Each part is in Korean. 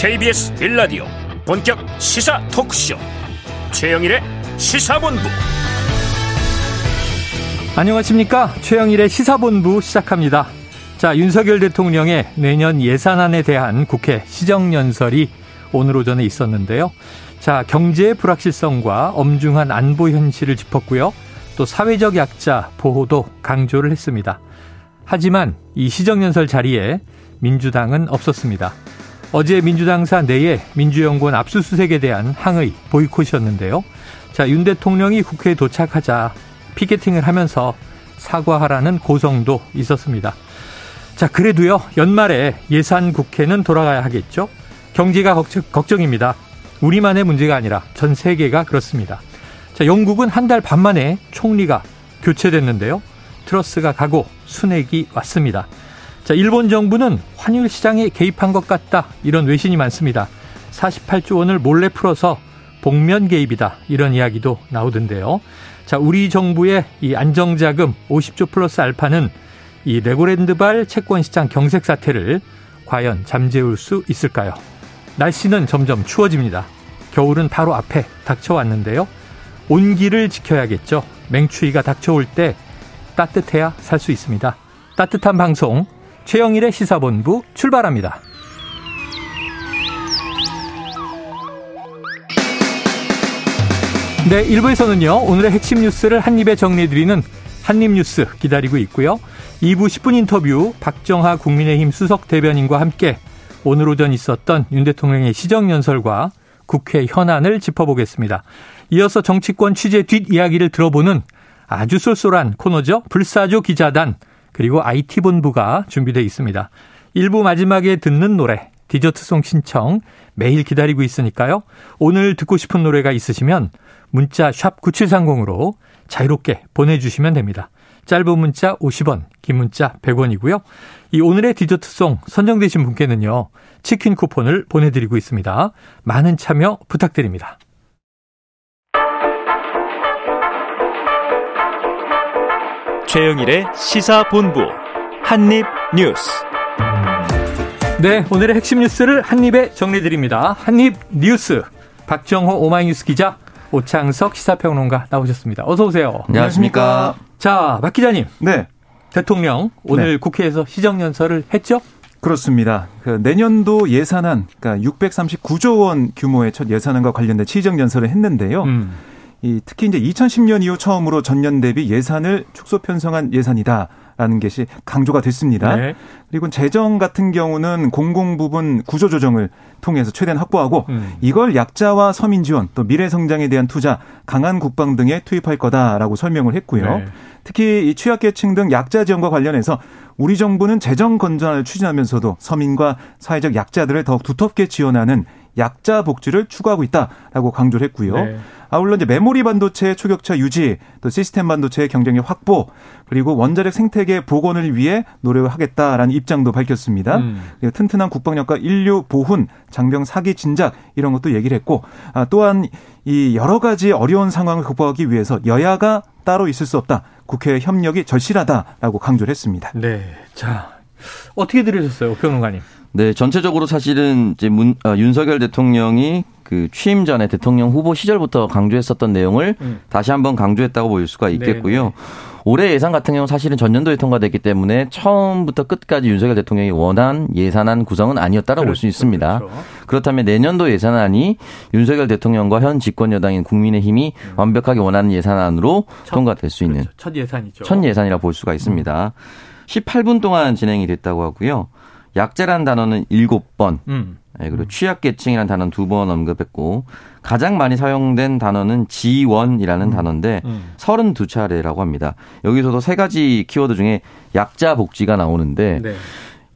KBS 빌라디오 본격 시사 토크쇼. 최영일의 시사본부. 안녕하십니까? 최영일의 시사본부 시작합니다. 자 윤석열 대통령의 내년 예산안에 대한 국회 시정연설이 오늘 오전에 있었는데요. 자 경제의 불확실성과 엄중한 안보 현실을 짚었고요. 또 사회적 약자 보호도 강조를 했습니다. 하지만 이 시정연설 자리에 민주당은 없었습니다. 어제 민주당사 내에 민주연구원 압수수색에 대한 항의 보이콧이었는데요. 자, 윤 대통령이 국회에 도착하자 피켓팅을 하면서 사과하라는 고성도 있었습니다. 자, 그래도요, 연말에 예산 국회는 돌아가야 하겠죠? 경제가 걱정, 입니다 우리만의 문제가 아니라 전 세계가 그렇습니다. 자, 영국은 한 달 반 만에 총리가 교체됐는데요. 트러스가 가고 순핵이 왔습니다. 자, 일본 정부는 환율 시장에 개입한 것 같다. 이런 외신이 많습니다. 48조 원을 몰래 풀어서 복면 개입이다. 이런 이야기도 나오던데요. 자, 우리 정부의 이 안정자금 50조 플러스 알파는 이 레고랜드발 채권 시장 경색 사태를 과연 잠재울 수 있을까요? 날씨는 점점 추워집니다. 겨울은 바로 앞에 닥쳐왔는데요. 온기를 지켜야겠죠. 맹추위가 닥쳐올 때 따뜻해야 살 수 있습니다. 따뜻한 방송 최영일의 시사본부 출발합니다. 네, 1부에서는요, 오늘의 핵심 뉴스를 한입에 정리해드리는 한입뉴스 기다리고 있고요. 2부 10분 인터뷰 박정하 국민의힘 수석 대변인과 함께 오늘 오전 있었던 윤 대통령의 시정연설과 국회 현안을 짚어보겠습니다. 이어서 정치권 취재 뒷이야기를 들어보는 아주 쏠쏠한 코너죠. 불사조 기자단 그리고 IT본부가 준비되어 있습니다. 1부 마지막에 듣는 노래, 디저트송 신청 매일 기다리고 있으니까요. 오늘 듣고 싶은 노래가 있으시면 문자 샵 9730으로 자유롭게 보내주시면 됩니다. 짧은 문자 50원, 긴 문자 100원이고요. 이 오늘의 디저트송 선정되신 분께는요. 치킨 쿠폰을 보내드리고 있습니다. 많은 참여 부탁드립니다. 최영일의 시사본부 한입뉴스. 네, 오늘의 핵심 뉴스를 한입에 정리드립니다. 한입뉴스 박정호 오마이뉴스 기자 오창석 시사평론가 나오셨습니다. 어서 오세요. 안녕하십니까. 자, 박 기자님. 네. 대통령 오늘 네. 국회에서 시정연설을 했죠? 그렇습니다. 그 내년도 예산안, 그러니까 639조 원 규모의 첫 예산안과 관련된 시정연설을 했는데요. 음. 이 특히 이제 2010년 이후 처음으로 전년 대비 예산을 축소 편성한 예산이다. 라는 것이 강조가 됐습니다. 네. 그리고 재정 같은 경우는 공공 부분 구조 조정을 통해서 최대한 확보하고 음. 이걸 약자와 서민 지원 또 미래 성장에 대한 투자 강한 국방 등에 투입할 거다라고 설명을 했고요. 네. 특히 이 취약계층 등 약자 지원과 관련해서 우리 정부는 재정 건전을 추진하면서도 서민과 사회적 약자들을 더욱 두텁게 지원하는 약자 복지를 추구하고 있다라고 강조를 했고요. 네. 아울러 이제 메모리 반도체 초격차 유지, 또 시스템 반도체의 경쟁력 확보, 그리고 원자력 생태계 복원을 위해 노력을 하겠다라는 입장도 밝혔습니다. 음. 튼튼한 국방력과 인류 보훈, 장병 사기 진작 이런 것도 얘기를 했고, 아, 또한 이 여러 가지 어려운 상황을 극복하기 위해서 여야가 따로 있을 수 없다. 국회 협력이 절실하다라고 강조를 했습니다. 네. 자, 어떻게 들으셨어요, 평론가님? 네, 전체적으로 사실은 이제 문, 아, 윤석열 대통령이 그 취임 전에 대통령 후보 시절부터 강조했었던 내용을 음. 다시 한번 강조했다고 볼 수가 있겠고요. 네네. 올해 예산 같은 경우는 사실은 전년도에 통과됐기 때문에 처음부터 끝까지 윤석열 대통령이 원한 예산안 구성은 아니었다고 그렇죠, 볼수 있습니다. 그렇죠. 그렇다면 내년도 예산안이 윤석열 대통령과 현 집권 여당인 국민의힘이 음. 완벽하게 원하는 예산안으로 첫, 통과될 수 있는 그렇죠. 첫 예산이죠. 첫 예산이라 볼 수가 있습니다. 음. 18분 동안 진행이 됐다고 하고요. 약자란 단어는 7번, 음. 네, 그리고 취약계층이라는 단어는 두 번 언급했고 가장 많이 사용된 단어는 지원이라는 음. 단어인데 음. 32차례라고 합니다. 여기서도 세 가지 키워드 중에 약자 복지가 나오는데 네.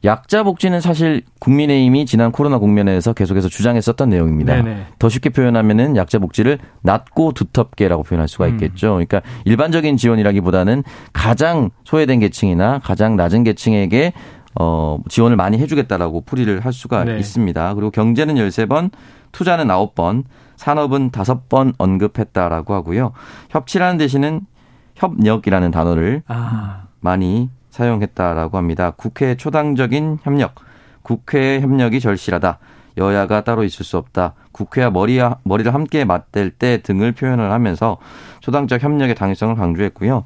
약자 복지는 사실 국민의힘이 지난 코로나 국면에서 계속해서 주장했었던 내용입니다. 네네. 더 쉽게 표현하면은 약자 복지를 낮고 두텁게라고 표현할 수가 음. 있겠죠. 그러니까 일반적인 지원이라기보다는 가장 소외된 계층이나 가장 낮은 계층에게 어, 지원을 많이 해주겠다라고 풀이를 할 수가 네. 있습니다. 그리고 경제는 13번, 투자는 9번, 산업은 5번 언급했다라고 하고요. 협치라는 대신은 협력이라는 단어를 아. 많이 사용했다라고 합니다. 국회 초당적인 협력, 국회 협력이 절실하다. 여야가 따로 있을 수 없다. 국회와 머리 머리를 함께 맞댈 때 등을 표현을 하면서 초당적 협력의 당위성을 강조했고요.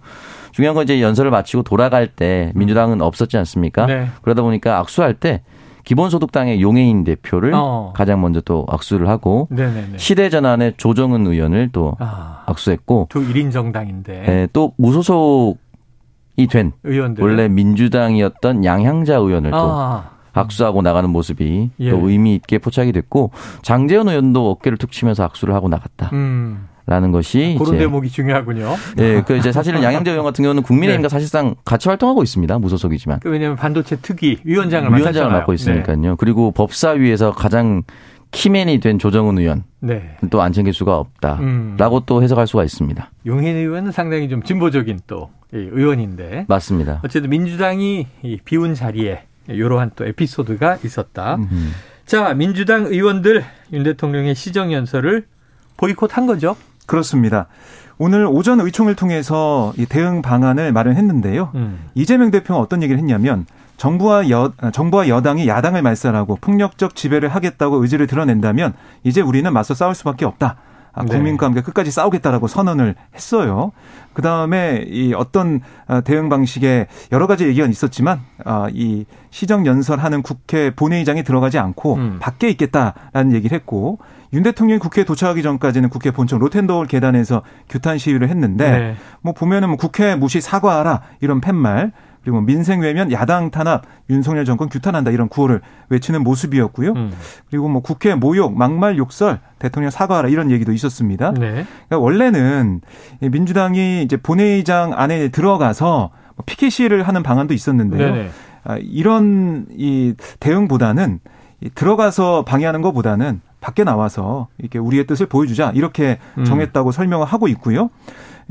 중요한 건 이제 연설을 마치고 돌아갈 때 민주당은 없었지 않습니까? 네. 그러다 보니까 악수할 때 기본소득당의 용해인 대표를 어. 가장 먼저 또 악수를 하고 네네네. 시대 전환의 조정은 의원을 또 아. 악수했고 두 1인 정당인데 네, 또 무소속 이 된 의원들 원래 민주당이었던 양향자 의원을 또 아. 악수하고 나가는 모습이 예. 또 의미 있게 포착이 됐고 장재현 의원도 어깨를 툭 치면서 악수를 하고 나갔다. 음. 라는 것이 아, 그런 대목이 중요하군요. 예, 그 이제 사실은 양양재 의원 같은 경우는 국민의힘과 네. 사실상 같이 활동하고 있습니다. 무소속이지만. 그 왜냐하면 반도체 특위 위원장을 위원장을 맡고 있으니까요. 네. 그리고 법사위에서 가장 키맨이 된 조정은 의원 네. 또 안 챙길 수가 없다라고 음. 또 해석할 수가 있습니다. 용인 의원은 상당히 좀 진보적인 또 의원인데 맞습니다. 어쨌든 민주당이 비운 자리에 이러한 또 에피소드가 있었다. 음. 자 민주당 의원들 윤 대통령의 시정 연설을 보이콧한 거죠. 그렇습니다. 오늘 오전 의총을 통해서 이 대응 방안을 마련했는데요. 음. 이재명 대표가 어떤 얘기를 했냐면 정부와 여 정부와 여당이 야당을 말살하고 폭력적 지배를 하겠다고 의지를 드러낸다면 이제 우리는 맞서 싸울 수밖에 없다. 아, 네. 국민과 함께 끝까지 싸우겠다라고 선언을 했어요. 그 다음에 이 어떤 아, 대응 방식에 여러 가지 의견이 있었지만 아, 이 시정 연설하는 국회 본회의장에 들어가지 않고 음. 밖에 있겠다라는 얘기를 했고 윤 대통령이 국회에 도착하기 전까지는 국회 본청 로텐더홀 계단에서 규탄 시위를 했는데 네. 뭐 보면은 뭐 국회 무시 사과하라 이런 팻말 그리고 민생 외면 야당 탄압 윤석열 정권 규탄한다 이런 구호를 외치는 모습이었고요. 음. 그리고 뭐 국회 모욕 막말 욕설 대통령 사과하라 이런 얘기도 있었습니다. 네. 그러니까 원래는 민주당이 이제 본회의장 안에 들어가서 뭐 피켓 시위를 하는 방안도 있었는데요. 네 이런 이 대응보다는 들어가서 방해하는 것보다는 밖에 나와서 이렇게 우리의 뜻을 보여주자 이렇게 음. 정했다고 음. 설명을 하고 있고요.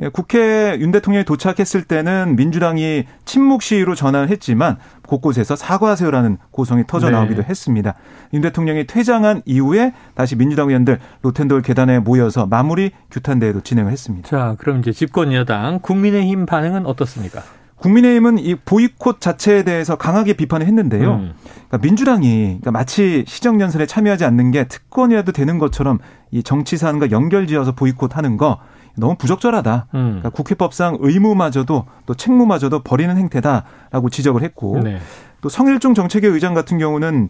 예, 국회 윤 대통령이 도착했을 때는 민주당이 침묵 시위로 전환을 했지만 곳곳에서 사과하세요라는 고성이 터져 네. 나오기도 네. 했습니다. 윤 대통령이 퇴장한 이후에 다시 민주당 의원들 로텐돌 계단에 모여서 마무리 규탄 대회도 진행을 했습니다. 자, 그럼 이제 집권 여당 국민의힘 반응은 어떻습니까? 국민의힘은 이 보이콧 자체에 대해서 강하게 비판을 했는데요. 음. 그러니까 민주당이 그러니까 마치 시정연설에 참여하지 않는 게 특권이라도 되는 것처럼 이 정치 사안과 연결지어서 보이콧하는 거 너무 부적절하다. 음. 그러니까 국회법상 의무마저도 또 책무마저도 버리는 행태다라고 지적을 했고 네. 또 성일종 정책위 의장 같은 경우는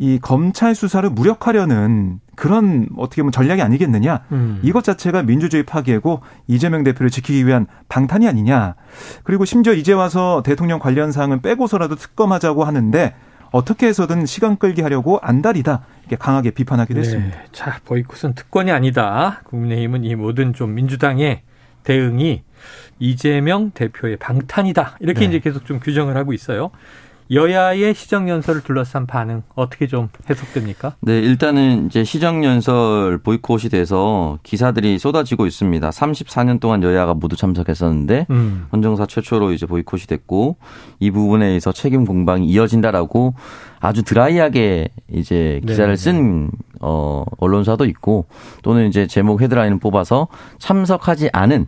이 검찰 수사를 무력화려는 그런 어떻게 보면 전략이 아니겠느냐. 음. 이것 자체가 민주주의 파괴고 이재명 대표를 지키기 위한 방탄이 아니냐. 그리고 심지어 이제 와서 대통령 관련 사항은 빼고서라도 특검하자고 하는데 어떻게 해서든 시간 끌기 하려고 안달이다. 이렇게 강하게 비판하기도 네. 했습니다. 자, 보이콧은 특권이 아니다. 국민의힘은 이 모든 좀 민주당의 대응이 이재명 대표의 방탄이다. 이렇게 네. 이제 계속 좀 규정을 하고 있어요. 여야의 시정연설을 둘러싼 반응 어떻게 좀 해석됩니까? 네, 일단은 이제 시정연설 보이콧이 돼서 기사들이 쏟아지고 있습니다. 34년 동안 여야가 모두 참석했었는데 음. 헌정사 최초로 이제 보이콧이 됐고 이 부분에 의해서 책임 공방이 이어진다라고 아주 드라이하게 이제 기사를 네, 네. 쓴 어, 언론사도 있고 또는 이제 제목 헤드라인을 뽑아서 참석하지 않은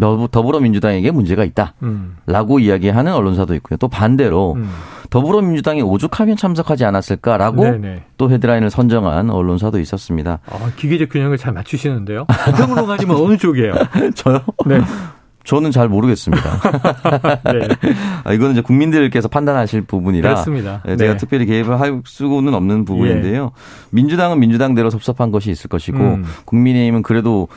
더불어민주당에게 문제가 있다라고 음. 이야기하는 언론사도 있고요. 또 반대로 음. 더불어민주당이 오죽하면 참석하지 않았을까라고 네네. 또 헤드라인을 선정한 언론사도 있었습니다. 아, 기계적 균형을 잘 맞추시는데요. 평으로 가지면 어느 쪽이에요? 저요? 네. 저는 잘 모르겠습니다. 네. 아, 이거는 이제 국민들께서 판단하실 부분이라 그렇습니다. 네, 제가 네. 특별히 개입을 할 수는 없는 부분인데요. 예. 민주당은 민주당대로 섭섭한 것이 있을 것이고 음. 국민의힘은 그래도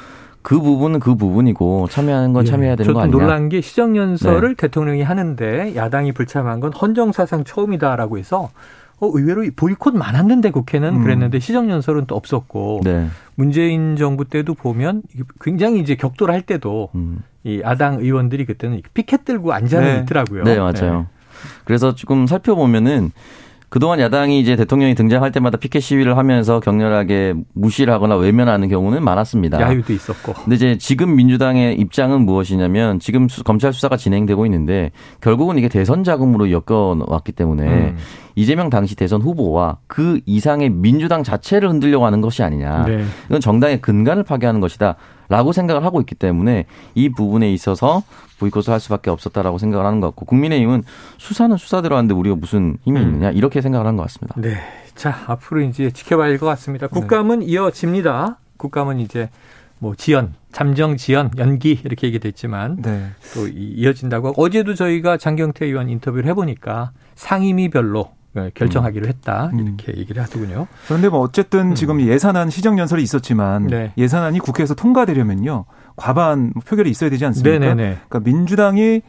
그 부분은 그 부분이고 참여하는 건 예. 참여해야 되는 거 아니냐. 놀란 게 시정 연설을 네. 대통령이 하는데 야당이 불참한 건 헌정 사상 처음이다라고 해서 어, 의외로 보이콧 많았는데 국회는 음. 그랬는데 시정연설은 또 없었고 네. 문재인 정부 때도 보면 굉장히 이제 격돌할 때도 음. 이 야당 의원들이 그때는 피켓 들고 앉아 네. 있더라고요. 네, 맞아요. 네. 그래서 조금 살펴보면은 그동안 야당이 이제 대통령이 등장할 때마다 피켓 시위를 하면서 격렬하게 무시를 하거나 외면하는 경우는 많았습니다. 야유도 있었고. 근데 이제 지금 민주당의 입장은 무엇이냐면 지금 검찰 수사가 진행되고 있는데 결국은 이게 대선 자금으로 엮어왔기 때문에 음. 이재명 당시 대선 후보와 그 이상의 민주당 자체를 흔들려고 하는 것이 아니냐. 네. 이건 정당의 근간을 파괴하는 것이다. 라고 생각을 하고 있기 때문에 이 부분에 있어서 보이콧을 할 수밖에 없었다라고 생각을 하는 것 같고 국민의힘은 수사는 수사대로 하는데 우리가 무슨 힘이 음. 있느냐 이렇게 생각을 한 것 같습니다. 네. 자, 앞으로 이제 지켜봐야 할 것 같습니다. 국감은 네. 이어집니다. 국감은 이제 뭐 지연, 잠정 지연, 연기 이렇게 얘기됐지만 네. 또 이어진다고 어제도 저희가 장경태 의원 인터뷰를 해보니까 상임위별로 네, 결정하기로 했다 음. 이렇게 얘기를 하더군요. 그런데 뭐 어쨌든 음. 지금 예산안 시정 연설이 있었지만 네. 예산안이 국회에서 통과되려면요 과반 표결이 있어야 되지 않습니까? 네네네. 그러니까 민주당이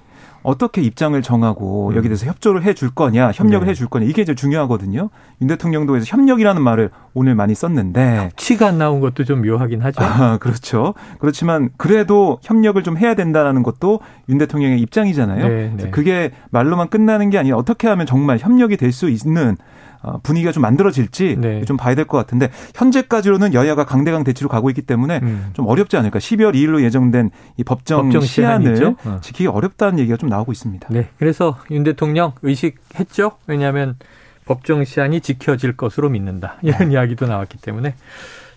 어떻게 입장을 정하고 음. 여기 대해서 협조를 해줄 거냐, 협력을 네. 해줄 거냐 이게 이제 중요하거든요. 윤 대통령도 그래서 협력이라는 말을 오늘 많이 썼는데 협치가 안 나온 것도 좀 묘하긴 하죠. 아, 그렇죠. 그렇지만 그래도 협력을 좀 해야 된다는 것도 윤 대통령의 입장이잖아요. 네, 네. 그게 말로만 끝나는 게 아니라 어떻게 하면 정말 협력이 될 수 있는 어, 분위기가 좀 만들어질지 네. 좀 봐야 될 것 같은데 현재까지로는 여야가 강대강 대치로 가고 있기 때문에 음. 좀 어렵지 않을까. 12월 2일로 예정된 이 법정, 법정 시한을 어. 지키기 어렵다는 얘기가 좀 나오고 있습니다. 네. 그래서 윤 대통령 의식했죠. 왜냐하면 법정 시한이 지켜질 것으로 믿는다. 이런 네. 이야기도 나왔기 때문에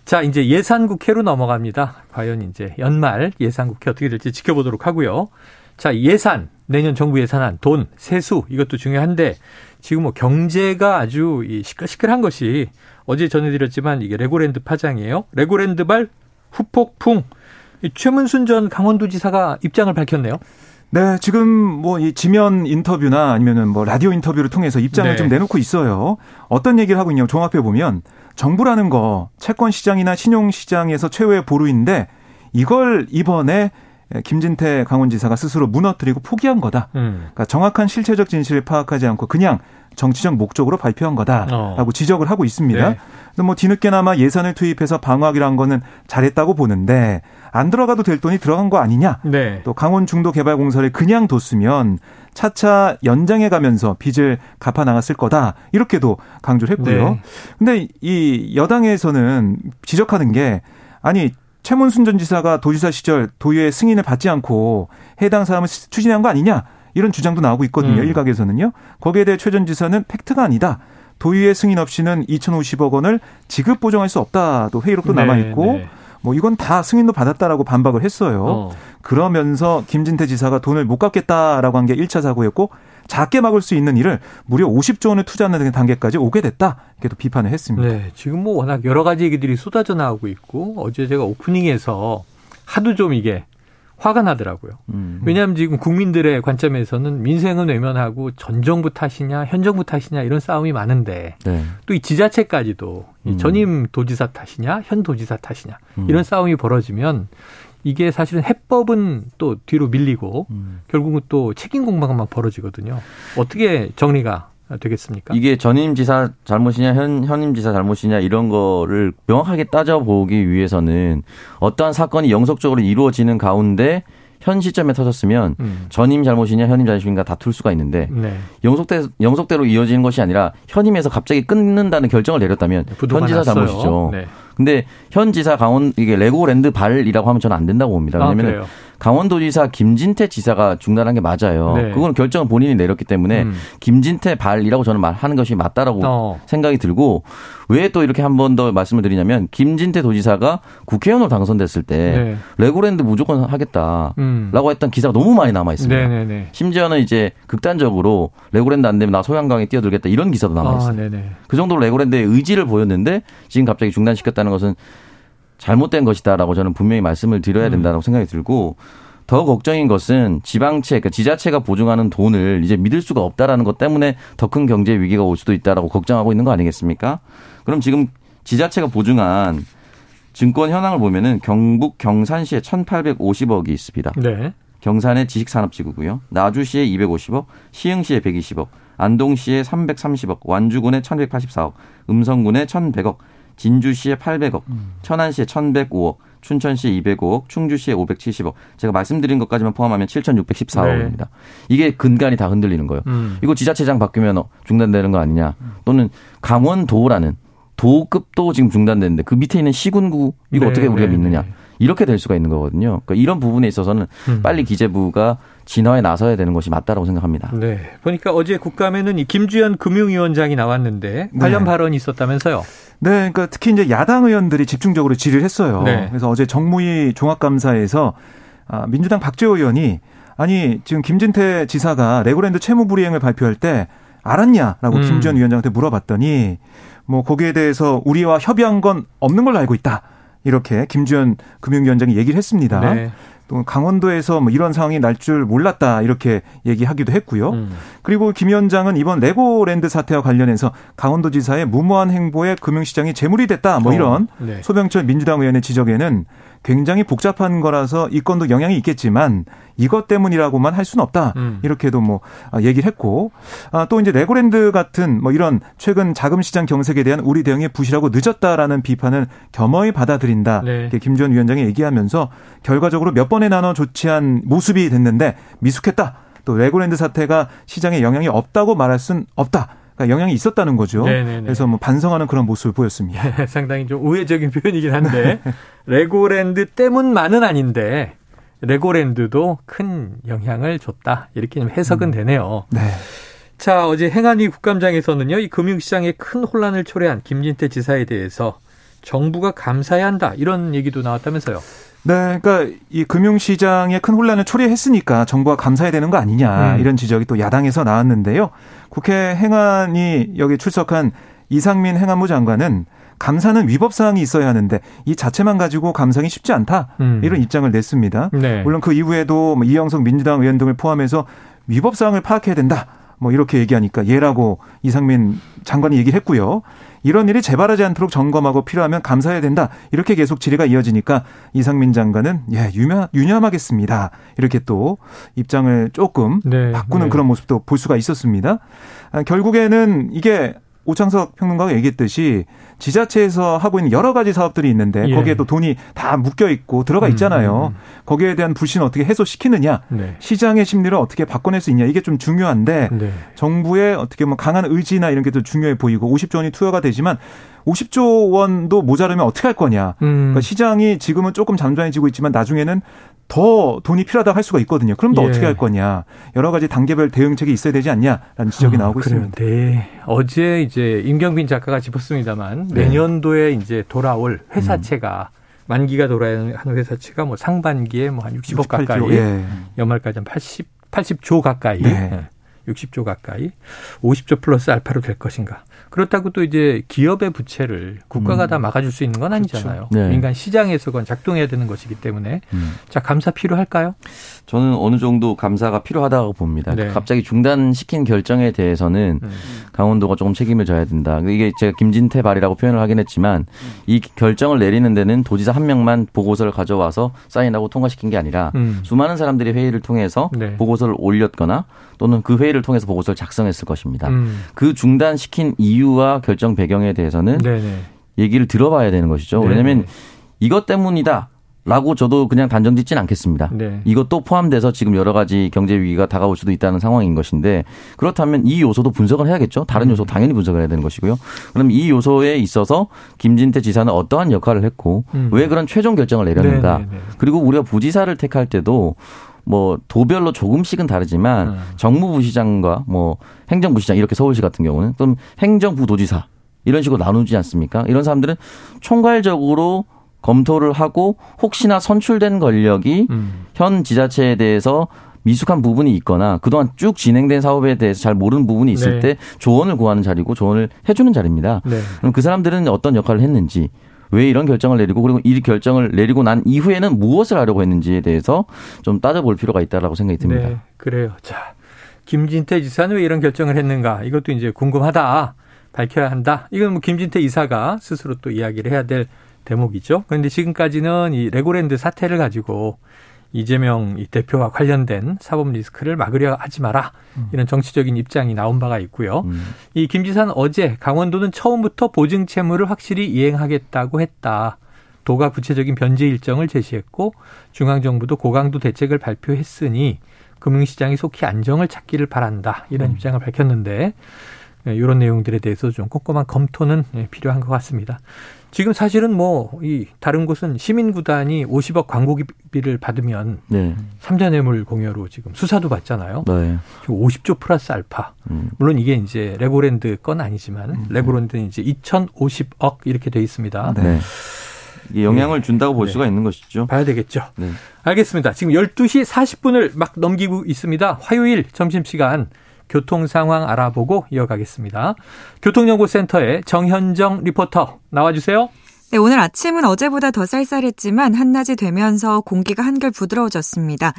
자, 이제 예산국회로 넘어갑니다. 과연 이제 연말 예산국회 어떻게 될지 지켜보도록 하고요. 자, 예산, 내년 정부 예산안, 돈, 세수, 이것도 중요한데 지금 뭐 경제가 아주 이 시끌시끌한 것이 어제 전해드렸지만 이게 레고랜드 파장이에요. 레고랜드발 후폭풍. 최문순 전 강원도지사가 입장을 밝혔네요. 네, 지금 뭐 이 지면 인터뷰나 아니면은 뭐 라디오 인터뷰를 통해서 입장을 네. 좀 내놓고 있어요. 어떤 얘기를 하고 있냐면 종합해 보면 정부라는 거 채권 시장이나 신용 시장에서 최후의 보루인데 이걸 이번에 김진태 강원지사가 스스로 무너뜨리고 포기한 거다. 음. 그러니까 정확한 실체적 진실을 파악하지 않고 그냥 정치적 목적으로 발표한 거다라고 어. 지적을 하고 있습니다. 네. 뭐 뒤늦게나마 예산을 투입해서 한 거는 잘했다고 보는데 안 들어가도 될 돈이 들어간 거 아니냐? 네. 또 강원 중도 개발 공사를 그냥 뒀으면 차차 연장해 가면서 빚을 갚아 나갔을 거다. 이렇게도 강조를 했고요. 네. 근데 이 여당에서는 지적하는 게 아니 최문순 전 지사가 도지사 시절 도의회 승인을 받지 않고 해당 사람을 추진한 거 아니냐 이런 주장도 나오고 있거든요. 음. 일각에서는요. 거기에 대해 최 전 지사는 팩트가 아니다. 도의회 승인 없이는 2,050억 원을 지급 보정할 수 없다도 회의록도 네, 남아 있고 네. 뭐 이건 다 승인도 받았다라고 반박을 했어요. 어. 그러면서 김진태 지사가 돈을 못 갚겠다라고 한 게 1차 사고였고 작게 막을 수 있는 일을 무려 50조 원을 투자하는 단계까지 오게 됐다. 이렇게 또 비판을 했습니다. 네, 지금 뭐 워낙 여러 가지 얘기들이 쏟아져 나오고 있고 어제 제가 오프닝에서 하도 좀 이게 화가 나더라고요. 음. 왜냐하면 지금 국민들의 관점에서는 민생은 외면하고 전 정부 탓이냐 현 정부 탓이냐 이런 싸움이 많은데 네. 또이 지자체까지도 음. 전임 도지사 탓이냐 현 도지사 탓이냐 음. 이런 싸움이 벌어지면 이게 사실은 해법은 또 뒤로 밀리고 음. 결국은 또 책임 공방만 벌어지거든요. 어떻게 정리가 되겠습니까? 이게 전임 지사 잘못이냐 현 현임 지사 잘못이냐 이런 거를 명확하게 따져보기 위해서는 어떠한 사건이 영속적으로 이루어지는 가운데 현 시점에 터졌으면 음. 전임 잘못이냐 현임 잘못인가 다툴 수가 있는데 네. 영속대 영속대로 이어지는 것이 아니라 현임에서 갑자기 끊는다는 결정을 내렸다면 현 지사 잘못이죠. 네. 근데 현 지사 강원 이게 레고랜드 발이라고 하면 저는 안 된다고 봅니다. 왜냐하면 아, 강원도지사 김진태 지사가 중단한 게 맞아요. 네. 그거는 결정은 본인이 내렸기 때문에 음. 김진태 발이라고 저는 말하는 것이 맞다라고 어. 생각이 들고 왜 또 이렇게 한 번 더 말씀을 드리냐면 김진태 도지사가 국회의원으로 당선됐을 때 네. 레고랜드 무조건 하겠다라고 음. 했던 기사가 너무 많이 남아 있습니다. 네, 네, 네. 심지어는 이제 극단적으로 레고랜드 안 되면 나 소양강에 뛰어들겠다 이런 기사도 남아 있어요. 아, 그 정도로 레고랜드의 의지를 보였는데 지금 갑자기 중단시켰다는 것은 잘못된 것이다라고 저는 분명히 말씀을 드려야 음. 된다고 생각이 들고 더 걱정인 것은 지방채, 그러니까 지자체가 보증하는 돈을 이제 믿을 수가 없다라는 것 때문에 더 큰 경제 위기가 올 수도 있다라고 걱정하고 있는 거 아니겠습니까? 그럼 지금 지자체가 보증한 증권 현황을 보면은 경북 경산시에 1,850억이 있습니다. 네. 경산의 지식산업지구고요. 나주시에 250억, 시흥시에 120억, 안동시에 330억, 완주군에 1,184억, 음성군에 1,100억, 진주시에 800억, 음. 천안시에 1,105억, 춘천시에 205억, 충주시에 570억. 제가 말씀드린 것까지만 포함하면 7,614억입니다. 네. 이게 근간이 다 흔들리는 거예요. 음. 이거 지자체장 바뀌면 중단되는 거 아니냐. 또는 강원도라는 도급도 지금 중단됐는데 그 밑에 있는 시군구 이거 네, 어떻게 우리가 네, 믿느냐. 네. 이렇게 될 수가 있는 거거든요. 그러니까 이런 부분에 있어서는 음. 빨리 기재부가 진화에 나서야 되는 것이 맞다라고 생각합니다. 네. 보니까 어제 국감에는 이 김주현 금융위원장이 나왔는데 관련 네. 발언이 있었다면서요? 네, 그러니까 특히 이제 야당 의원들이 집중적으로 질의를 했어요. 네. 그래서 어제 정무위 종합감사에서 아, 민주당 박재호 의원이 아니 지금 김진태 지사가 레고랜드 채무 불이행을 발표할 때 알았냐라고 음. 김지원 위원장한테 물어봤더니 뭐 거기에 대해서 우리와 협의한 건 없는 걸로 알고 있다. 이렇게 김주현 금융위원장이 얘기를 했습니다. 네. 또 강원도에서 뭐 이런 상황이 날 줄 몰랐다 이렇게 얘기하기도 했고요. 음. 그리고 김 위원장은 이번 레고랜드 사태와 관련해서 강원도지사의 무모한 행보에 금융시장이 제물이 됐다 뭐 어, 이런 어, 네. 소병철 민주당 의원의 지적에는 굉장히 복잡한 거라서 이 건도 영향이 있겠지만 이것 때문이라고만 할 수는 없다. 음. 이렇게도 뭐 아, 얘기를 했고 아, 또 이제 레고랜드 같은 뭐 이런 최근 자금 시장 경색에 대한 우리 대응이 부실하고 늦었다라는 비판을 겸허히 받아들인다. 네. 김주현 위원장이 얘기하면서 결과적으로 몇 번에 나눠 조치한 모습이 됐는데 미숙했다. 또 레고랜드 사태가 시장에 영향이 없다고 말할 수는 없다. 그러니까 영향이 있었다는 거죠. 네네네. 그래서 뭐 반성하는 그런 모습을 보였습니다. 네, 상당히 좀 우회적인 표현이긴 한데 레고랜드 때문만은 아닌데 레고랜드도 큰 영향을 줬다 이렇게 좀 해석은 음. 되네요. 네. 자 어제 행안위 국감장에서는요 이 금융시장에 큰 혼란을 초래한 김진태 지사에 대해서 정부가 감사해야 한다 이런 얘기도 나왔다면서요. 네, 그러니까 이 금융시장에 큰 혼란을 초래했으니까 정부가 감사해야 되는 거 아니냐 음. 이런 지적이 또 야당에서 나왔는데요. 국회 행안이 여기 출석한 이상민 행안부 장관은 감사는 위법 사항이 있어야 하는데 이 자체만 가지고 감상이 쉽지 않다 음. 이런 입장을 냈습니다. 네. 물론 그 이후에도 뭐 이영석 민주당 의원 등을 포함해서 위법 사항을 파악해야 된다. 뭐 이렇게 얘기하니까 예라고 이상민 장관이 얘기를 했고요. 이런 일이 재발하지 않도록 점검하고 필요하면 감사해야 된다. 이렇게 계속 질의가 이어지니까 이상민 장관은 예, 유념, 유념하겠습니다. 이렇게 또 입장을 조금 네, 바꾸는 네. 그런 모습도 볼 수가 있었습니다. 아, 결국에는 이게 오창석 평론가가 얘기했듯이 지자체에서 하고 있는 여러 가지 사업들이 있는데 예. 거기에 또 돈이 다 묶여 있고 들어가 음, 있잖아요. 음, 음. 거기에 대한 불신을 어떻게 해소시키느냐, 네. 시장의 심리를 어떻게 바꿔낼 수 있냐 이게 좀 중요한데 네. 정부의 어떻게 보면 강한 의지나 이런 게더 중요해 보이고 50조 원이 투여가 되지만 50조 원도 모자르면 어떻게 할 거냐. 음. 그러니까 시장이 지금은 조금 잠잠해지고 있지만 나중에는 더 돈이 필요하다고 할 수가 있거든요. 그럼 또 예. 어떻게 할 거냐. 여러 가지 단계별 대응책이 있어야 되지 않냐라는 지적이 아, 나오고 그래요. 있습니다. 네. 어제 이제 임경빈 작가가 짚었습니다만 네. 내년도에 이제 돌아올 회사채가 음. 만기가 돌아야 하는 회사채가 뭐 상반기에 뭐 한 60억 68조, 가까이 예. 연말까지 한 80, 80조 가까이 네. 60조 가까이 50조 플러스 알파로 될 것인가. 그렇다고 또 이제 기업의 부채를 국가가 음. 다 막아줄 수 있는 건 아니잖아요. 그렇죠. 네. 민간 시장에서 건 작동해야 되는 것이기 때문에 음. 자 감사 필요할까요? 저는 어느 정도 감사가 필요하다고 봅니다. 네. 갑자기 중단시킨 결정에 대해서는 음. 강원도가 조금 책임을 져야 된다. 이게 제가 김진태 발이라고 표현을 하긴 했지만 이 결정을 내리는 데는 도지사 한 명만 보고서를 가져와서 사인하고 통과시킨 게 아니라 음. 수많은 사람들이 회의를 통해서 네. 보고서를 올렸거나 또는 그 회의를 통해서 보고서를 작성했을 것입니다. 음. 그 중단시킨 이유와 결정 배경에 대해서는 네네. 얘기를 들어봐야 되는 것이죠. 네네. 왜냐하면 이것 때문이다. 라고 저도 그냥 단정 짓진 않겠습니다. 네. 이것도 포함돼서 지금 여러 가지 경제 위기가 다가올 수도 있다는 상황인 것인데 그렇다면 이 요소도 분석을 해야겠죠. 다른 음. 요소 당연히 분석을 해야 되는 것이고요. 그럼 이 요소에 있어서 김진태 지사는 어떠한 역할을 했고 음. 왜 그런 최종 결정을 내렸는가. 네네네. 그리고 우리가 부지사를 택할 때도 뭐 도별로 조금씩은 다르지만 음. 정무부시장과 뭐 행정부시장 이렇게 서울시 같은 경우는 또는 행정부도지사 이런 식으로 나누지 않습니까? 이런 사람들은 총괄적으로 검토를 하고 혹시나 선출된 권력이 음. 현 지자체에 대해서 미숙한 부분이 있거나 그동안 쭉 진행된 사업에 대해서 잘 모르는 부분이 있을 네. 때 조언을 구하는 자리고 조언을 해주는 자리입니다. 네. 그럼 그 사람들은 어떤 역할을 했는지 왜 이런 결정을 내리고 그리고 이 결정을 내리고 난 이후에는 무엇을 하려고 했는지에 대해서 좀 따져볼 필요가 있다라고 생각이 듭니다. 네, 그래요. 자, 김진태 지사는 왜 이런 결정을 했는가? 이것도 이제 궁금하다. 밝혀야 한다. 이건 뭐 김진태 이사가 스스로 또 이야기를 해야 될 대목이죠. 그런데 지금까지는 이 레고랜드 사태를 가지고 이재명 대표와 관련된 사법 리스크를 막으려 하지 마라. 음. 이런 정치적인 입장이 나온 바가 있고요. 음. 이김 지사는 어제 강원도는 처음부터 보증 채무를 확실히 이행하겠다고 했다. 도가 구체적인 변제 일정을 제시했고 중앙정부도 고강도 대책을 발표했으니 금융시장이 속히 안정을 찾기를 바란다. 이런 음. 입장을 밝혔는데 이런 내용들에 대해서 좀 꼼꼼한 검토는 필요한 것 같습니다. 지금 사실은 뭐 이 다른 곳은 시민 구단이 50억 광고비를 받으면 네. 삼자뇌물 공여로 지금 수사도 받잖아요. 네. 지금 50조 플러스 알파. 음. 물론 이게 이제 레고랜드 건 아니지만 음. 레고랜드는 이제 2,050억 이렇게 돼 있습니다. 네. 이게 영향을 네. 준다고 볼 네. 수가 있는 것이죠. 봐야 되겠죠. 네. 알겠습니다. 지금 12시 40분을 막 넘기고 있습니다. 화요일 점심시간 교통 상황 알아보고 이어가겠습니다. 교통연구센터의 정현정 리포터 나와주세요. 네, 오늘 아침은 어제보다 더 쌀쌀했지만 한낮이 되면서 공기가 한결 부드러워졌습니다.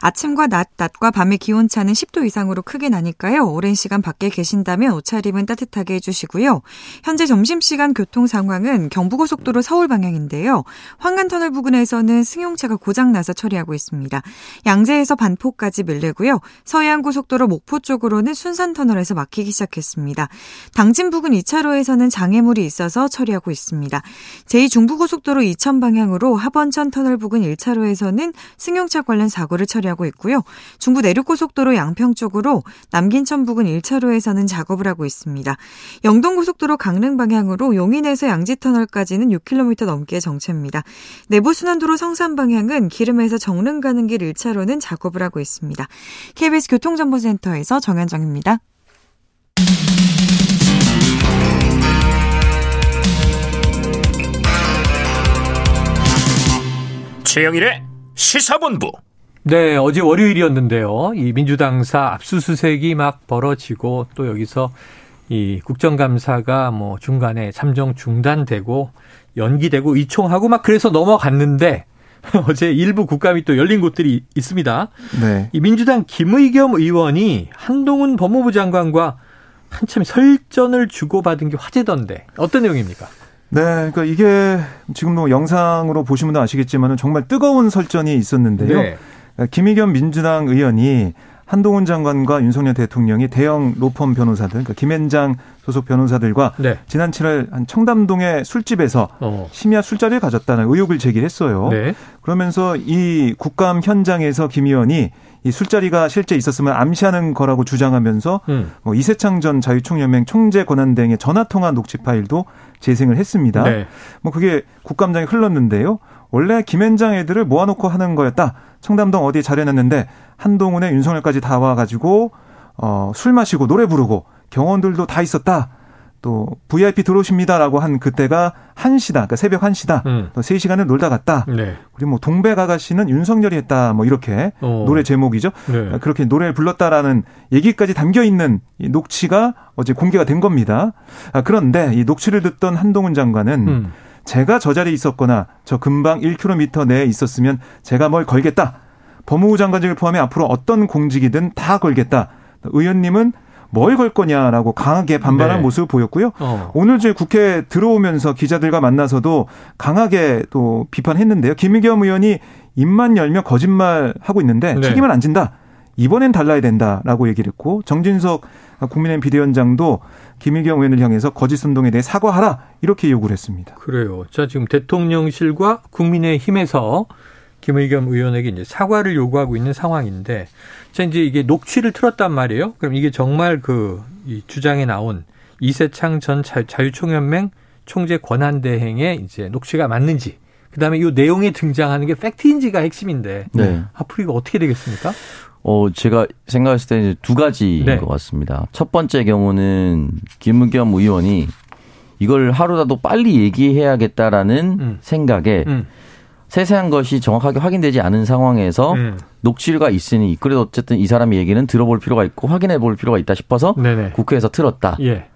아침과 낮, 낮과 밤의 기온차는 10도 이상으로 크게 나니까요. 오랜 시간 밖에 계신다면 옷차림은 따뜻하게 해주시고요. 현재 점심시간 교통 상황은 경부고속도로 서울 방향인데요. 황간터널 부근에서는 승용차가 고장나서 처리하고 있습니다. 양재에서 반포까지 밀리고요. 서해안고속도로 목포 쪽으로는 순산터널에서 막히기 시작했습니다. 당진 부근 2차로에서는 장애물이 있어서 처리하고 있습니다. 제2중부고속도로 이천 방향으로 하번천 터널 부근 1차로에서는 승용차 관련 사고를 처리하고 있고요. 중부 내륙고속도로 양평 쪽으로 남긴천 부근 1차로에서는 작업을 하고 있습니다. 영동고속도로 강릉 방향으로 용인에서 양지터널까지는 6km 넘게 정체입니다. 내부순환도로 성산 방향은 기름에서 정릉 가는 길 1차로는 작업을 하고 있습니다. KBS 교통정보센터에서 정현정입니다. 최영일의 시사본부. 네, 어제 월요일이었는데요. 이 민주당사 압수수색이 막 벌어지고 또 여기서 이 국정감사가 뭐 중간에 잠정 중단되고 연기되고 이총하고 막 그래서 넘어갔는데 어제 일부 국감이 또 열린 곳들이 있습니다. 네. 이 민주당 김의겸 의원이 한동훈 법무부 장관과 한참 설전을 주고받은 게 화제던데 어떤 내용입니까? 네, 그러니까 이게 지금 뭐 영상으로 보시면 아시겠지만은 정말 뜨거운 설전이 있었는데요. 네. 김의겸 민주당 의원이 한동훈 장관과 윤석열 대통령이 대형 로펌 변호사들, 그러니까 김앤장 소속 변호사들과 네. 지난 7월 한 청담동의 술집에서 어. 심야 술자리를 가졌다는 의혹을 제기했어요. 네. 그러면서 이 국감 현장에서 김 의원이 이 술자리가 실제 있었으면 암시하는 거라고 주장하면서 음. 뭐 이세창 전 자유총연맹 총재 권한 등의 전화 통화 녹취 파일도 재생을 했습니다. 네. 뭐 그게 국감장에 흘렀는데요. 원래 김앤장 애들을 모아놓고 하는 거였다. 청담동 어디에 자려놨는데 한동훈의 윤석열까지 다 와가지고 어, 술 마시고 노래 부르고 경원들도 다 있었다. 또 VIP 들어오십니다라고 한 그때가 1시다. 그러니까 새벽 1시다. 음. 또 3시간을 놀다 갔다. 네. 그리고 뭐 동백 아가씨는 윤석열이 했다. 뭐 이렇게 어. 노래 제목이죠. 네. 그렇게 노래를 불렀다라는 얘기까지 담겨 있는 이 녹취가 어제 공개가 된 겁니다. 아, 그런데 이 녹취를 듣던 한동훈 장관은 음. 제가 저 자리에 있었거나 저 금방 1km 내에 있었으면 제가 뭘 걸겠다. 법무부 장관직을 포함해 앞으로 어떤 공직이든 다 걸겠다. 의원님은 뭘 걸 거냐라고 강하게 반발한 네. 모습을 보였고요. 어. 오늘 저희 국회 들어오면서 기자들과 만나서도 강하게 또 비판했는데요. 김의겸 의원이 입만 열며 거짓말 하고 있는데 네. 책임을 안 진다. 이번엔 달라야 된다라고 얘기를 했고 정진석 국민의힘 비대위원장도 김의겸 의원을 향해서 거짓 운동에 대해 사과하라 이렇게 요구를 했습니다. 그래요. 자 지금 대통령실과 국민의힘에서 김의겸 의원에게 이제 사과를 요구하고 있는 상황인데, 자 이제 이게 녹취를 틀었단 말이에요. 그럼 이게 정말 그 이 주장에 나온 이세창 전 자유총연맹 총재 권한대행의 이제 녹취가 맞는지, 그 다음에 이 내용이 등장하는 게 팩트인지가 핵심인데, 네. 앞으로 이거 어떻게 되겠습니까? 어, 제가 생각했을 때두 가지인 네. 것 같습니다. 첫 번째 경우는 김의겸 의원이 이걸 하루라도 빨리 얘기해야겠다라는 음. 생각에 음. 세세한 것이 정확하게 확인되지 않은 상황에서 음. 녹취가 있으니 그래도 어쨌든 이 사람의 얘기는 들어볼 필요가 있고 확인해 볼 필요가 있다 싶어서 네네. 국회에서 틀었다. 예.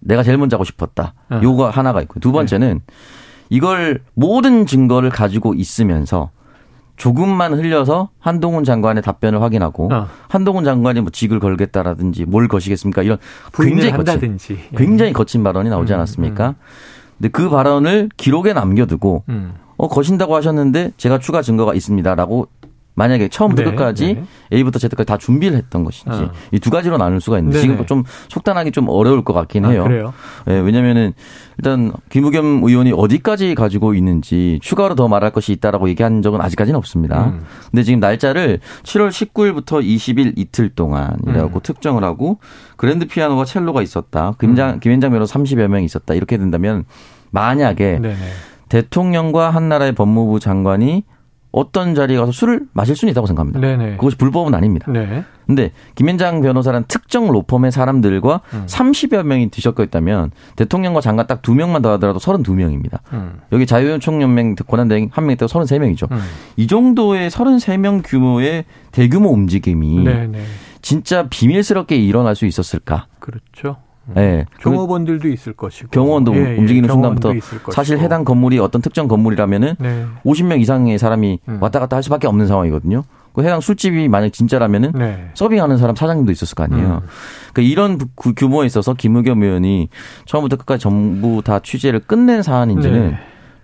내가 제일 먼저 하고 싶었다. 어. 요거 하나가 있고 두 번째는 네. 이걸 모든 증거를 가지고 있으면서 조금만 흘려서 한동훈 장관의 답변을 확인하고 어. 한동훈 장관이 뭐 직을 걸겠다라든지 뭘 거시겠습니까 이런 굉장히 한다든지. 거친 굉장히 거친 발언이 나오지 음, 않았습니까? 음, 음. 근데 그 발언을 기록에 남겨두고 음. 어 거신다고 하셨는데 제가 추가 증거가 있습니다라고 만약에 처음부터 네, 끝까지 네. A부터 Z까지 다 준비를 했던 것인지 어. 이두 가지로 나눌 수가 있는데 네네. 지금 좀 속단하기 좀 어려울 것 같긴 아, 해요. 그래요? 네, 왜냐면은 일단 김우겸 의원이 어디까지 가지고 있는지 추가로 더 말할 것이 있다라고 얘기한 적은 아직까지는 없습니다. 음. 근데 지금 날짜를 7월 19일부터 20일 이틀 동안이라고 음. 특정을 하고 그랜드 피아노와 첼로가 있었다. 김장 음. 김현장 변호 30여 명 있었다. 이렇게 된다면 만약에 네네. 대통령과 한 나라의 법무부 장관이 어떤 자리에 가서 술을 마실 수는 있다고 생각합니다. 네네. 그것이 불법은 아닙니다. 네. 근데 김현장 변호사란 특정 로펌의 사람들과 음. 30여 명이 뒤섞여 있다면 대통령과 장관 딱 두 명만 더 하더라도 32명입니다. 음. 여기 자유총연맹 권한대행 한 명이 있다고 33명이죠. 음. 이 정도의 33명 규모의 대규모 움직임이 네네. 진짜 비밀스럽게 일어날 수 있었을까? 그렇죠. 네. 경호원들도 있을 것이고 경호원도 예, 예. 움직이는 순간부터 사실 해당 건물이 어떤 특정 건물이라면은 네. 50명 이상의 사람이 음. 왔다 갔다 할 수밖에 없는 상황이거든요. 그 해당 술집이 만약 진짜라면은 네. 서빙하는 사람 사장님도 있었을 거 아니에요. 음. 그러니까 이런 규모에 있어서 김의겸 의원이 처음부터 끝까지 전부 다 취재를 끝낸 사안인지는 네.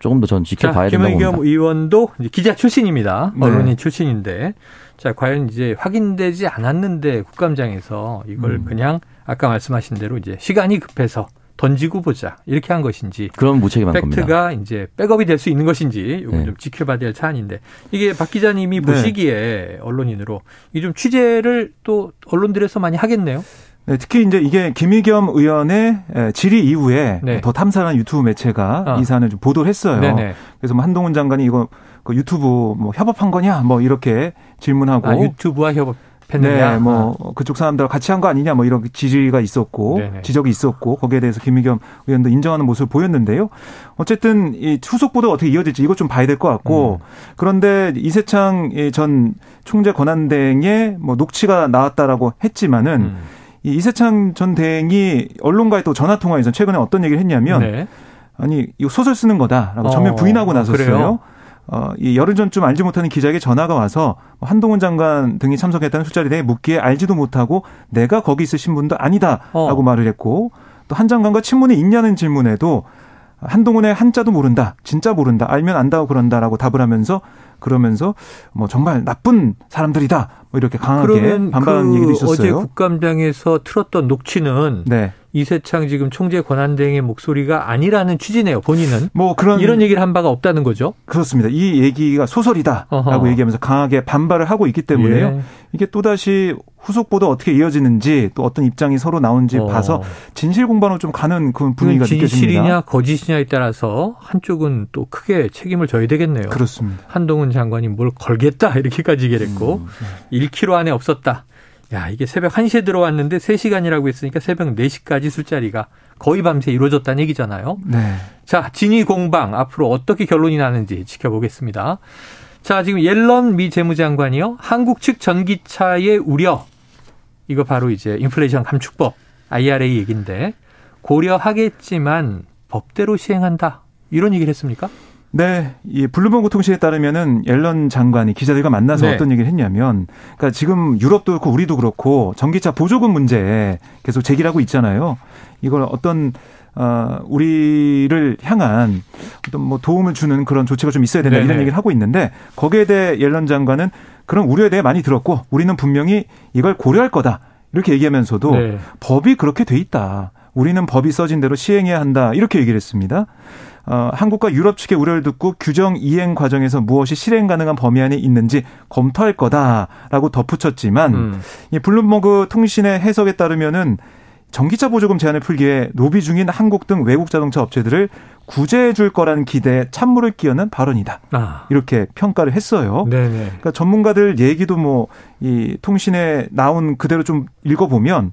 조금 더 전 지켜봐야 된다고 봅니다. 김의겸 의원도 기자 출신입니다. 네. 언론인 출신인데 자 과연 이제 확인되지 않았는데 국감장에서 이걸 음. 그냥 아까 말씀하신 대로 이제 시간이 급해서 던지고 보자 이렇게 한 것인지 그런 무책임한 팩트가 겁니다. 이제 백업이 될 수 있는 것인지 이건 네. 좀 지켜봐야 될 사안인데 이게 박 기자님이 네. 보시기에 언론인으로 이 좀 취재를 또 언론들에서 많이 하겠네요. 네, 특히 이제 이게 김의겸 의원의 질의 이후에 네. 더 탐사라는 유튜브 매체가 어. 이 사안을 좀 보도를 했어요. 네네. 그래서 뭐 한동훈 장관이 이거 그 유튜브 뭐 협업한 거냐 뭐 이렇게 질문하고 아, 유튜브와 협업 했느냐. 네, 뭐 아. 그쪽 사람들과 같이 한 거 아니냐 뭐 이런 지지가 있었고 네네. 지적이 있었고 거기에 대해서 김의겸 의원도 인정하는 모습을 보였는데요. 어쨌든 이 후속 보도 어떻게 이어질지 이것 좀 봐야 될 것 같고 음. 그런데 이세창 전 총재 권한대행의 뭐 녹취가 나왔다라고 했지만은 음. 이 이세창 전 대행이 언론과의 또 전화 통화에서 최근에 어떤 얘기를 했냐면 네. 아니 이거 소설 쓰는 거다라고 전면 어, 부인하고 어, 나섰어요. 그래요? 어, 이 열흘 전쯤 알지 못하는 기자에게 전화가 와서 뭐 한동훈 장관 등이 참석했다는 술자리에 묻기에 알지도 못하고 내가 거기 있으신 분도 아니다라고 어. 말을 했고 또 한 장관과 친문이 있냐는 질문에도 한동훈의 한자도 모른다, 진짜 모른다, 알면 안다고 그런다라고 답을 하면서 그러면서 뭐 정말 나쁜 사람들이다, 뭐 이렇게 강하게 반발하는 그 얘기도 있었어요. 어제 국감장에서 틀었던 녹취는 네. 이세창 지금 총재 권한대행의 목소리가 아니라는 취지네요. 본인은 뭐 그런 이런 얘기를 한 바가 없다는 거죠. 그렇습니다. 이 얘기가 소설이다라고 어허. 얘기하면서 강하게 반발을 하고 있기 때문에요. 예. 이게 또 다시 후속 보도 어떻게 이어지는지 또 어떤 입장이 서로 나온지 어. 봐서 진실 공방으로 좀 가는 그 분위기가 진실이냐, 느껴집니다. 진실이냐 거짓이냐에 따라서 한쪽은 또 크게 책임을 져야 되겠네요. 그렇습니다. 한동훈 장관이 뭘 걸겠다 이렇게까지 얘기했고 음. 1km 안에 없었다. 야, 이게 새벽 1시에 들어왔는데 3시간이라고 했으니까 새벽 4시까지 술자리가 거의 밤새 이루어졌다는 얘기잖아요. 네. 자, 진위 공방 앞으로 어떻게 결론이 나는지 지켜보겠습니다. 자, 지금 옐런 미 재무장관이요. 한국 측 전기차의 우려. 이거 바로 이제 인플레이션 감축법 IRA 얘기인데 고려하겠지만 법대로 시행한다. 이런 얘기를 했습니까? 네, 이 블룸버그 통신에 따르면은 옐런 장관이 기자들과 만나서 네. 어떤 얘기를 했냐면, 그러니까 지금 유럽도 그렇고 우리도 그렇고 전기차 보조금 문제 계속 제기하고 있잖아요. 이걸 어떤 어, 우리를 향한 어떤 뭐 도움을 주는 그런 조치가 좀 있어야 된다 네네. 이런 얘기를 하고 있는데 거기에 대해 옐런 장관은 그런 우려에 대해 많이 들었고 우리는 분명히 이걸 고려할 거다 이렇게 얘기하면서도 네. 법이 그렇게 돼 있다. 우리는 법이 써진 대로 시행해야 한다 이렇게 얘기를 했습니다. 어, 한국과 유럽 측의 우려를 듣고 규정 이행 과정에서 무엇이 실행 가능한 범위 안에 있는지 검토할 거다라고 덧붙였지만 음. 이 블룸버그 통신의 해석에 따르면은 전기차 보조금 제한을 풀기에 노비 중인 한국 등 외국 자동차 업체들을 구제해 줄 거라는 기대에 찬물을 끼얹는 발언이다. 아. 이렇게 평가를 했어요. 네네. 그러니까 전문가들 얘기도 뭐 이 통신에 나온 그대로 좀 읽어보면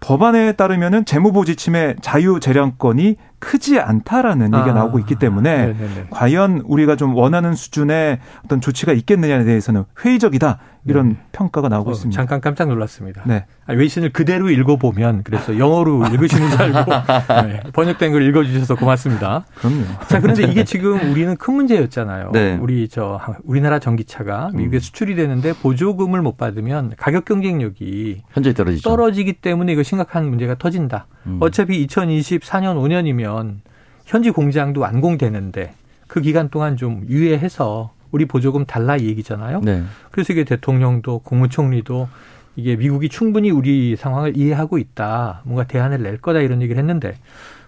법안에 따르면은 재무보 지침의 자유 재량권이 크지 않다라는 얘기가 아. 나오고 있기 때문에 네네네. 과연 우리가 좀 원하는 수준의 어떤 조치가 있겠느냐에 대해서는 회의적이다 이런 네. 평가가 나오고 어, 있습니다. 잠깐 깜짝 놀랐습니다. 네. 아, 외신을 그대로 읽어보면 그래서 영어로 읽으시는 줄 알고 네. 번역된 걸 읽어주셔서 고맙습니다. 그럼요. 자 그런데 이게 지금 우리는 큰 문제였잖아요. 네. 우리 저 우리나라 전기차가 미국에 음. 수출이 되는데 보조금을 못 받으면 가격 경쟁력이 현재 떨어지죠. 떨어지기 때문에 이거 심각한 문제가 터진다. 음. 어차피 2024년 5년이면 현지 공장도 완공되는데 그 기간 동안 좀 유예해서 우리 보조금 달라 이 얘기잖아요. 네. 그래서 이게 대통령도 국무총리도 이게 미국이 충분히 우리 상황을 이해하고 있다. 뭔가 대안을 낼 거다 이런 얘기를 했는데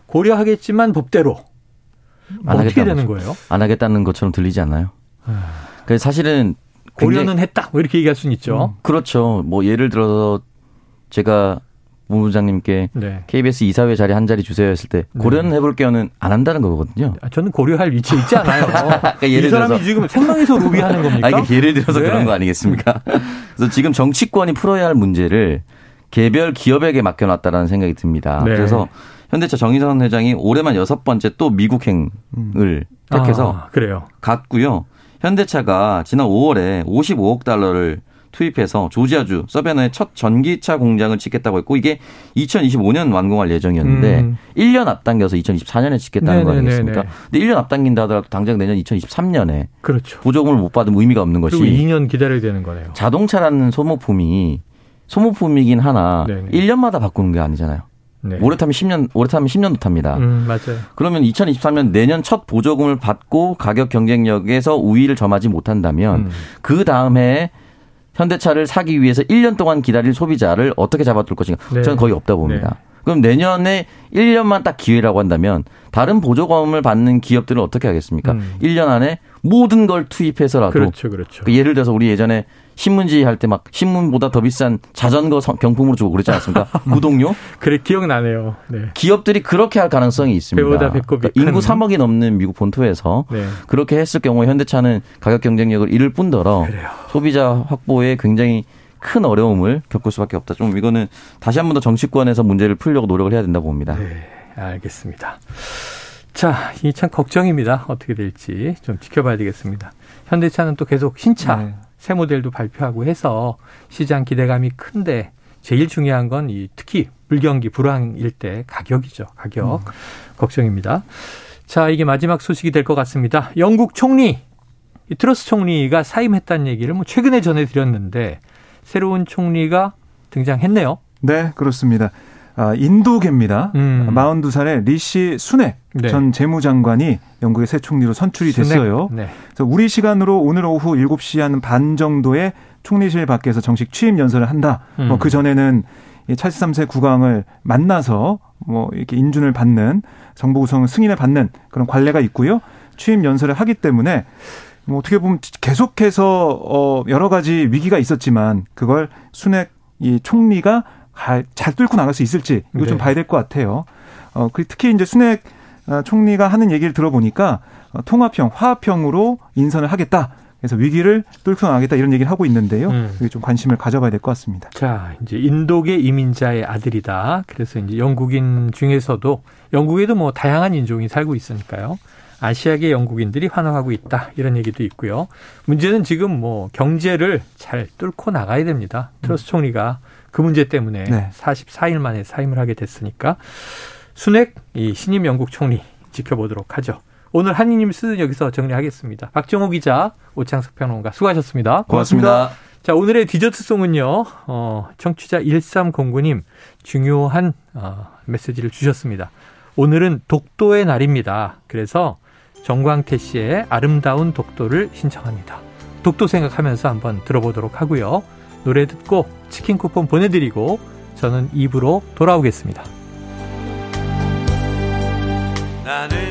고려하겠지만 법대로 뭐 어떻게 되는 거죠. 거예요? 안 하겠다는 것처럼 들리지 않나요? 그 사실은 고려는 했다. 뭐 이렇게 얘기할 수는 있죠. 음, 그렇죠. 뭐 예를 들어서 제가 본부장님께 네. KBS 이사회 자리 한 자리 주세요 했을 때 네. 고려는 해볼게요는 안 한다는 거거든요. 아, 저는 고려할 위치에 있지 않아요. 그러니까 예를 이 사람이 들어서 지금 생방에서 로비하는 겁니까? 아, 이게 예를 들어서 네. 그런 거 아니겠습니까? 그래서 지금 정치권이 풀어야 할 문제를 개별 기업에게 맡겨놨다라는 생각이 듭니다. 네. 그래서 현대차 정의선 회장이 올해만 여섯 번째 또 미국행을 음. 택해서 아, 그래요. 갔고요. 현대차가 지난 5월에 55억 달러를 투입해서 조지아주 서베너의 첫 전기차 공장을 짓겠다고 했고 이게 2025년 완공할 예정이었는데 음. 1년 앞당겨서 2024년에 짓겠다는 네네네네. 거 아니겠습니까? 근데 1년 앞당긴다 하더라도 당장 내년 2023년에 그렇죠. 보조금을 못 받으면 의미가 없는 것이 2년 기다려야 되는 거네요. 자동차라는 소모품이 소모품이긴 하나 네네. 1년마다 바꾸는 게 아니잖아요. 네. 오래 타면 10년, 오래 타면 10년도 탑니다. 음, 맞아요. 그러면 2023년 내년 첫 보조금을 받고 가격 경쟁력에서 우위를 점하지 못한다면 음. 그 다음 해에 현대차를 사기 위해서 1년 동안 기다릴 소비자를 어떻게 잡아둘 것인가? 네. 저는 거의 없다 봅니다. 네. 그럼 내년에 1년만 딱 기회라고 한다면 다른 보조금을 받는 기업들은 어떻게 하겠습니까? 음. 1년 안에 모든 걸 투입해서라도 그렇죠, 그렇죠. 그 예를 들어서 우리 예전에 신문지 할 때 막 신문보다 더 비싼 자전거 경품으로 주고 그랬지 않습니까? 구독료? 그래 기억나네요. 네. 기업들이 그렇게 할 가능성이 있습니다. 배보다 배꼽이 그러니까 인구 3억이 넘는 미국 본토에서 네. 그렇게 했을 경우에 현대차는 가격 경쟁력을 잃을 뿐더러 그래요. 소비자 확보에 굉장히 큰 어려움을 겪을 수밖에 없다. 좀 이거는 다시 한 번 더 정치권에서 문제를 풀려고 노력을 해야 된다고 봅니다. 네, 알겠습니다. 자, 이 참 걱정입니다. 어떻게 될지 좀 지켜봐야 되겠습니다. 현대차는 또 계속 신차 네. 새 모델도 발표하고 해서 시장 기대감이 큰데 제일 중요한 건 이 특히 불경기 불황일 때 가격이죠. 가격 음. 걱정입니다. 자, 이게 마지막 소식이 될 것 같습니다. 영국 총리 이 트러스 총리가 사임했다는 얘기를 뭐 최근에 전해드렸는데 새로운 총리가 등장했네요. 네, 그렇습니다. 아, 인도계입니다. 음. 42살의 리시 수낵 네. 전 재무장관이 영국의 새 총리로 선출이 됐어요. 네. 그래서 우리 시간으로 오늘 오후 7시 한 반 정도에 총리실 밖에서 정식 취임 연설을 한다. 뭐 음. 뭐그 전에는 찰스 3세 국왕을 만나서 뭐 이렇게 인준을 받는 정부 구성 승인을 받는 그런 관례가 있고요. 취임 연설을 하기 때문에 뭐 어떻게 보면 계속해서 어 여러 가지 위기가 있었지만 그걸 순핵 이 총리가 잘 뚫고 나갈 수 있을지 이거 네. 좀 봐야 될 것 같아요. 어, 그 특히 이제 순핵 어, 총리가 하는 얘기를 들어보니까 어, 통합형, 화합형으로 인선을 하겠다. 그래서 위기를 뚫고 나가겠다 이런 얘기를 하고 있는데요. 음. 이게 좀 관심을 가져봐야 될 것 같습니다. 자, 이제 인도계 이민자의 아들이다. 그래서 이제 영국인 중에서도 영국에도 뭐 다양한 인종이 살고 있으니까요. 아시아계 영국인들이 환호하고 있다. 이런 얘기도 있고요. 문제는 지금 뭐 경제를 잘 뚫고 나가야 됩니다. 트러스 음. 총리가 그 문제 때문에 네. 44일 만에 사임을 하게 됐으니까 순핵 이 신임 영국 총리 지켜보도록 하죠. 오늘 한이님 쓰는 여기서 정리하겠습니다. 박정호 기자, 오창석 평론가 수고하셨습니다. 고맙습니다. 자, 오늘의 디저트송은요, 어, 청취자 1309님 중요한 어, 메시지를 주셨습니다. 오늘은 독도의 날입니다. 그래서 정광태 씨의 아름다운 독도를 신청합니다. 독도 생각하면서 한번 들어보도록 하고요. 노래 듣고 치킨 쿠폰 보내드리고 저는 입으로 돌아오겠습니다. 나는